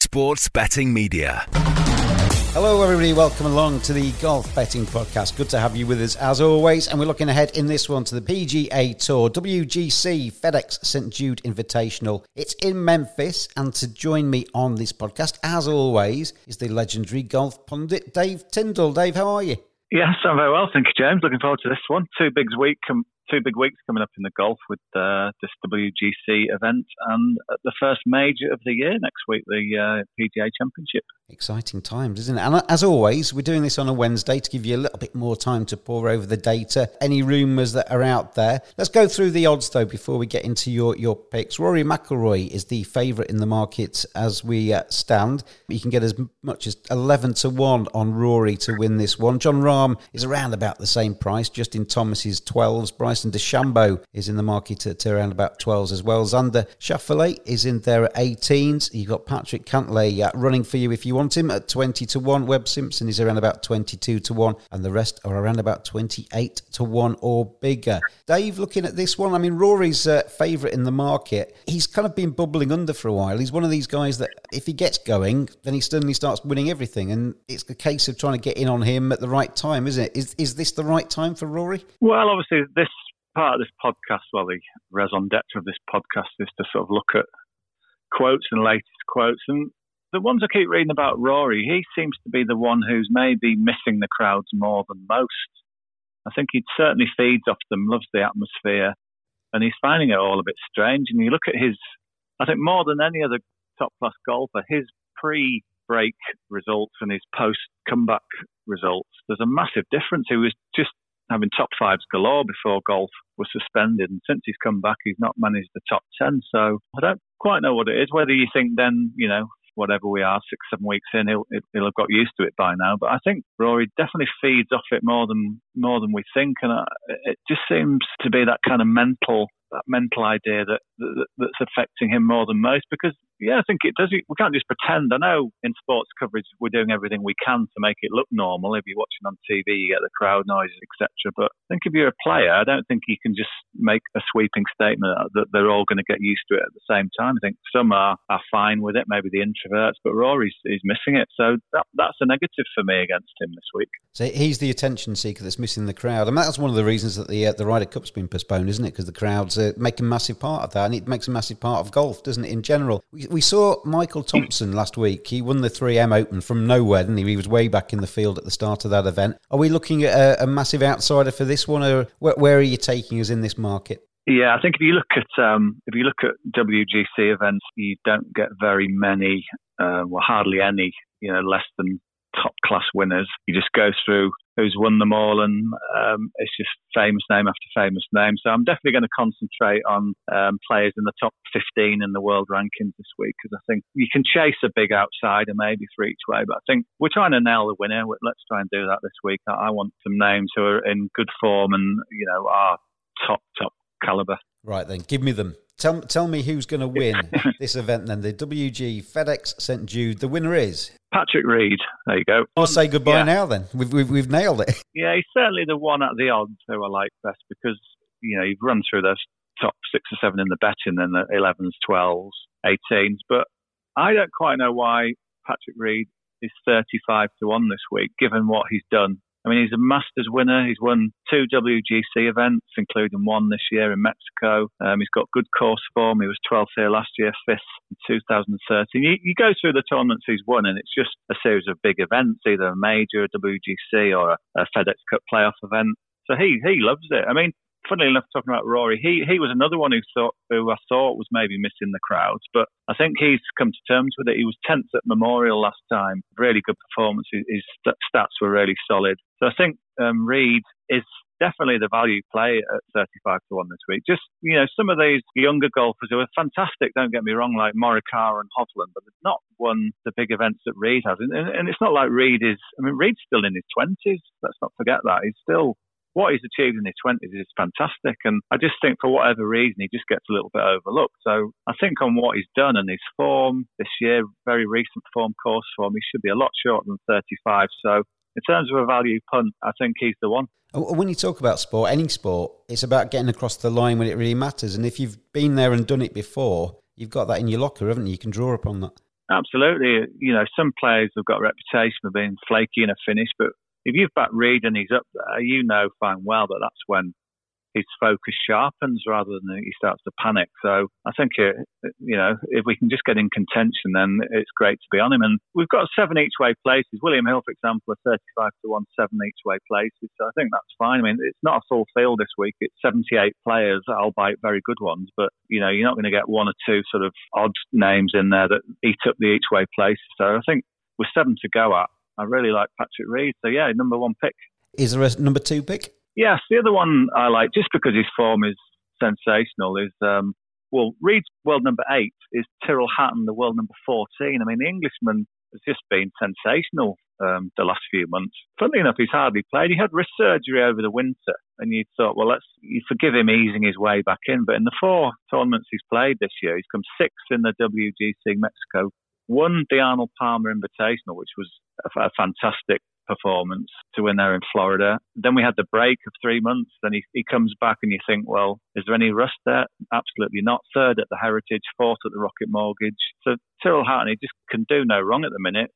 Sports Betting Media. Hello, everybody. Welcome along to the Golf Betting Podcast. Good to have you with us as always. And we're looking ahead in this one to the PGA Tour, WGC FedEx St. Jude Invitational. It's in Memphis. And to join me on this podcast, as always, is the legendary golf pundit, Dave Tindall. Dave, how are you? Yes, I'm very well, thank you, James. Looking forward to this one. Two big week, com- two big weeks coming up in the golf with uh, this WGC event and the first major of the year next week, the uh, PGA Championship. Exciting times, isn't it? And as always, we're doing this on a Wednesday to give you a little bit more time to pore over the data, any rumours that are out there. Let's go through the odds though before we get into your, your picks. Rory McIlroy is the favourite in the market as we uh, stand. You can get as much as 11 to 1 on Rory to win this one. Jon Rahm is around about the same price. Justin Thomas is 12s. Bryson DeChambeau is in the market at around about 12s as well. Xander Schauffele is in there at 18s. You've got Patrick Cantlay uh, running for you if you want him at 20 to 1. Webb Simpson is around about 22 to 1. And the rest are around about 28 to 1 or bigger. Dave, looking at this one, I mean, Rory's uh, favourite in the market. He's kind of been bubbling under for a while. He's one of these guys that if he gets going, then he suddenly starts winning everything. And it's a case of trying to get in on him at the right time, isn't it? Is, is this the right time for Rory? Well, obviously, this part of this podcast, well, the raison d'etre of this podcast is to sort of look at quotes and latest quotes. And the ones I keep reading about Rory, he seems to be the one who's maybe missing the crowds more than most. I think he certainly feeds off them, loves the atmosphere, and he's finding it all a bit strange. And you look at his, I think more than any other top class golfer, his pre break results and his post comeback results, there's a massive difference. He was just having top fives galore before golf was suspended, and since he's come back, he's not managed the top ten. So I don't quite know what it is. Whether you think then, you know, whatever we are, six, seven weeks in, he'll he'll have got used to it by now. But I think Rory definitely feeds off it more than more than we think, and it just seems to be that kind of mental that mental idea that, that that's affecting him more than most. Because yeah, I think it does. We can't just pretend. I know in sports coverage we're doing everything we can to make it look normal. If you're watching on TV, you get the crowd noises, etc. But I think if you're a player, I don't think you can just make a sweeping statement that they're all going to get used to it at the same time. I think some are, are fine with it, maybe the introverts, but Rory's is missing it. So that, that's a negative for me against him this week. So he's the attention seeker that's missing the crowd, and that's one of the reasons that the uh, the Ryder Cup's been postponed, isn't it? Because the crowds uh, make a massive part of that, and it makes a massive part of golf, doesn't it? In general, we, we saw Michael Thompson last week. He won the 3M Open from nowhere, didn't he? He was way back in the field at the start of that event. Are we looking at a, a massive outsider for this one, or where, where are you taking us in this market? Yeah, I think if you look at um, if you look at WGC events, you don't get very many, uh, well, hardly any, you know, less than top class winners. You just go through who's won them all, and um, it's just famous name after famous name. So I'm definitely going to concentrate on um, players in the top 15 in the world rankings this week because I think you can chase a big outsider maybe for each way, but I think we're trying to nail the winner. Let's try and do that this week. I want some names who are in good form and you know are top top caliber. Right then, give me them. Tell tell me who's going to win this event then. The WG FedEx St Jude. The winner is. Patrick Reed. There you go. I'll say goodbye Yeah. now then. We've, we've we've nailed it. Yeah, he's certainly the one at the odds who I like best because, you know, you've run through those top six or seven in the betting and the 11s, 12s, 18s. But I don't quite know why Patrick Reed is 35 to 1 this week, given what he's done. I mean, he's a Masters winner. He's won two WGC events, including one this year in Mexico. Um, he's got good course form. He was 12th here last year, fifth in 2013. You, you go through the tournaments he's won, and it's just a series of big events, either a major, a WGC, or a, a FedEx Cup playoff event. So he he loves it. I mean, funnily enough, talking about Rory, he he was another one who thought who I thought was maybe missing the crowds, but I think he's come to terms with it. He was tenth at Memorial last time, really good performance. His, his st- stats were really solid. So I think um, Reed is definitely the value play at 35 to 1 this week. Just, you know, some of these younger golfers who are fantastic, don't get me wrong, like Morikawa and Hovland, but they've not won the big events that Reed has. And, and it's not like Reed is, I mean, Reed's still in his 20s. Let's not forget that. He's still, what he's achieved in his 20s is fantastic. And I just think for whatever reason, he just gets a little bit overlooked. So I think on what he's done and his form this year, very recent form, course form, he should be a lot shorter than 35. So in terms of a value punt, I think he's the one. Uh, when you talk about sport, any sport, it's about getting across the line when it really matters. And if you've been there and done it before, you've got that in your locker, haven't you? You can draw upon that. Absolutely. You know, some players have got a reputation of being flaky in a finish, but if you've backed Reed and he's up there, you know fine well that that's when his focus sharpens rather than he starts to panic. So I think, it, you know, if we can just get in contention, then it's great to be on him. And we've got seven each way places. William Hill, for example, are 35 to 1, seven each way places. So I think that's fine. I mean, it's not a full field this week. It's 78 players, albeit very good ones. But, you know, you're not going to get one or two sort of odd names in there that eat up the each way places. So I think with seven to go at, I really like Patrick Reed. So yeah, number one pick. Is there a number two pick? Yes, the other one I like just because his form is sensational is um, well, Reed's world number eight is Tyrrell Hatton, the world number fourteen. I mean, the Englishman has just been sensational um, the last few months. Funnily enough, he's hardly played. He had wrist surgery over the winter, and you thought, well, let's you forgive him easing his way back in. But in the four tournaments he's played this year, he's come sixth in the WGC Mexico, won the Arnold Palmer Invitational, which was a, a fantastic performance to win there in Florida. Then we had the break of three months. Then he, he comes back and you think, well, is there any rust there? Absolutely not. Third at the Heritage, fourth at the Rocket Mortgage. So Tyrrell he just can do no wrong at the minute.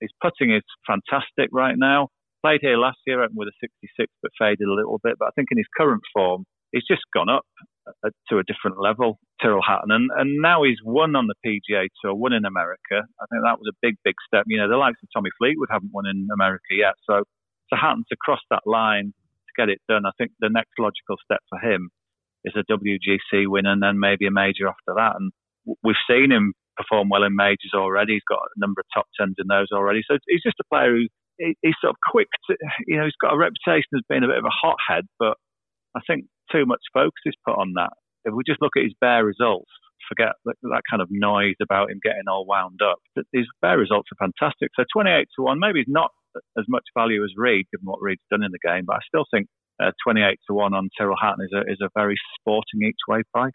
His putting is fantastic right now. Played here last year with a 66, but faded a little bit. But I think in his current form, he's just gone up Uh, to a different level, Tyrrell Hatton. And, and now he's won on the PGA Tour, won in America. I think that was a big, big step. You know, the likes of Tommy Fleetwood haven't won in America yet. So to Hatton to cross that line to get it done, I think the next logical step for him is a WGC win and then maybe a major after that. And we've seen him perform well in majors already. He's got a number of top tens in those already. So he's just a player who he- he's sort of quick to, you know, he's got a reputation as being a bit of a hothead, but I think too much focus is put on that. If we just look at his bare results, forget that, that kind of noise about him getting all wound up. His bare results are fantastic. So 28 to 1, maybe he's not as much value as Reed, given what Reed's done in the game, but I still think uh, 28 to 1 on Tyrrell Hatton is a, is a very sporting each way price.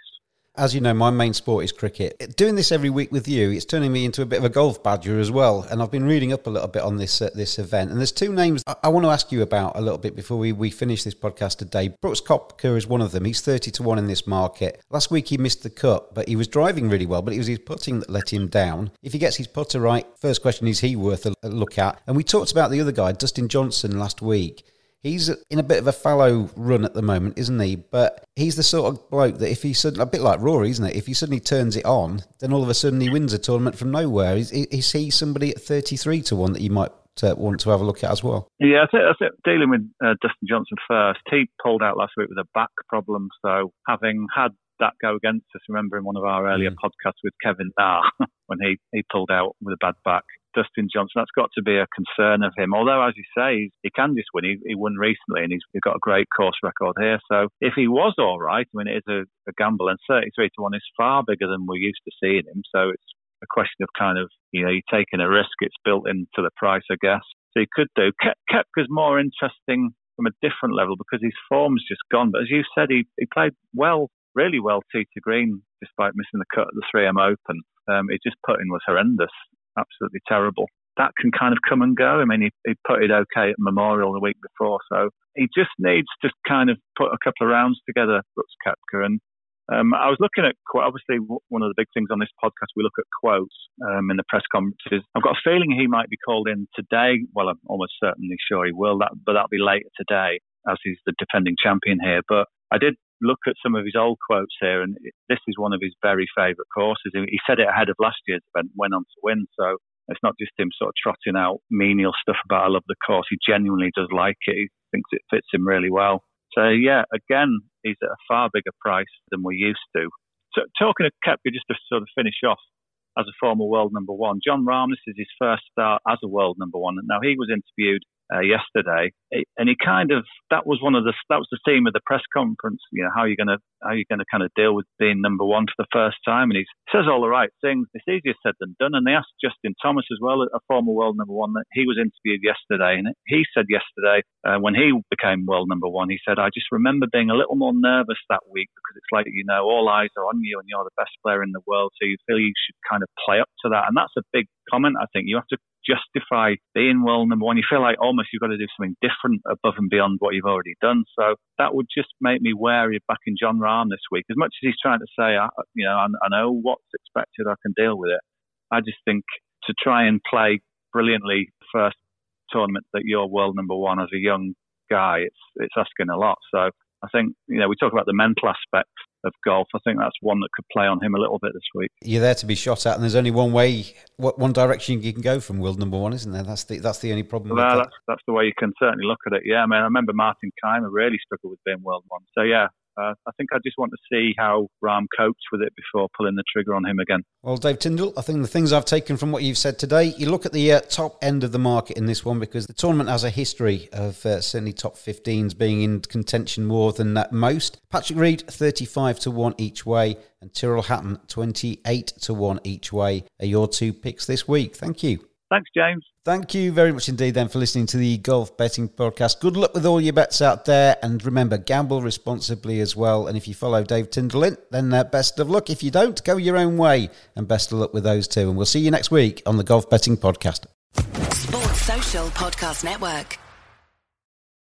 As you know, my main sport is cricket. Doing this every week with you, it's turning me into a bit of a golf badger as well. And I've been reading up a little bit on this uh, this event. And there's two names I, I want to ask you about a little bit before we, we finish this podcast today. Brooks Koepka is one of them. He's 30 to 1 in this market. Last week he missed the cut, but he was driving really well, but it was his putting that let him down. If he gets his putter right, first question is he worth a, a look at? And we talked about the other guy, Dustin Johnson, last week. He's in a bit of a fallow run at the moment, isn't he? But he's the sort of bloke that if he suddenly, a bit like Rory, isn't it? If he suddenly turns it on, then all of a sudden he wins a tournament from nowhere. Is, is he somebody at 33 to 1 that you might uh, want to have a look at as well? Yeah, I think, I think dealing with uh, Dustin Johnson first, he pulled out last week with a back problem. So having had that go against us, remember in one of our earlier podcasts with Kevin Na, when he, he pulled out with a bad back. Dustin Johnson, that's got to be a concern of him. Although, as you say, he can just win. He, he won recently and he's, got a great course record here. So if he was all right, I mean, it is a, a gamble, and 33 to 1 is far bigger than we're used to seeing him. So it's a question of kind of, you know, you're taking a risk. It's built into the price, I guess. So he could do. Ke- Koepka's more interesting from a different level because his form's just gone. But as you said, he, he played well really well tee to green despite missing the cut at the 3M Open. Um, his just putting was horrendous, absolutely terrible. That can kind of come and go. I mean, he, he putted okay at Memorial the week before, so he just needs to kind of put a couple of rounds together, Brooks Koepka. And um, I was looking at quite obviously one of the big things on this podcast. We look at quotes um, in the press conferences. I've got a feeling he might be called in today. Well, I'm almost certainly sure he will. That, but that'll be later today, as he's the defending champion here. But I did look at some of his old quotes here, and this is one of his very favourite courses. He said it ahead of last year's event, went on to win. So it's not just him sort of trotting out menial stuff about I love the course. He genuinely does like it. He thinks it fits him really well. So yeah, again, he's at a far bigger price than we're used to. So talking of Koepka, just to sort of finish off, as a former world number one, Jon Rahm, this is his first start as a world number one. Now he was interviewed uh, yesterday, and he kind of that was one of the that was the theme of the press conference. You know, how are you going to how are you going to kind of deal with being number one for the first time? And he says all the right things. It's easier said than done. And they asked Justin Thomas as well, a former world number one, that he was interviewed yesterday, and he said yesterday uh, when he became world number one, he said, I just remember being a little more nervous that week because it's like you know all eyes are on you and you're the best player in the world, so you feel you should kind of play up to that. And that's a big comment. I think you have to justify being world number one. You feel like almost you've got to do something different above and beyond what you've already done. So that would just make me wary of backing Jon Rahm this week. As much as he's trying to say, I, you know, I, I know what's expected, I can deal with it. I just think to try and play brilliantly first tournament that you're world number one as a young guy, it's it's asking a lot. So I think you know we talk about the mental aspects of golf. I think that's one that could play on him a little bit this week. You're there to be shot at, and there's only one way, one direction you can go from world number one, isn't there? That's the that's the only problem. Well, that's, that's the way you can certainly look at it. Yeah, I mean, I remember Martin Kaymer really struggled with being world one. So yeah, uh, I think I just want to see how Rahm copes with it before pulling the trigger on him again. Well, Dave Tindall, I think the things I've taken from what you've said today, you look at the uh, top end of the market in this one because the tournament has a history of uh, certainly top 15s being in contention more than that most. Patrick Reed, 35 to 1 each way, and Tyrrell Hatton, 28 to 1 each way, are your two picks this week. Thank you. Thanks, James. Thank you very much indeed then for listening to the Golf Betting Podcast. Good luck with all your bets out there. And remember, gamble responsibly as well. And if you follow Dave Tindall then uh, best of luck. If you don't, go your own way. And best of luck with those two. And we'll see you next week on the Golf Betting Podcast. Sports Social Podcast Network.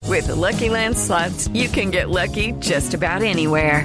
With the Lucky Land slots, you can get lucky just about anywhere.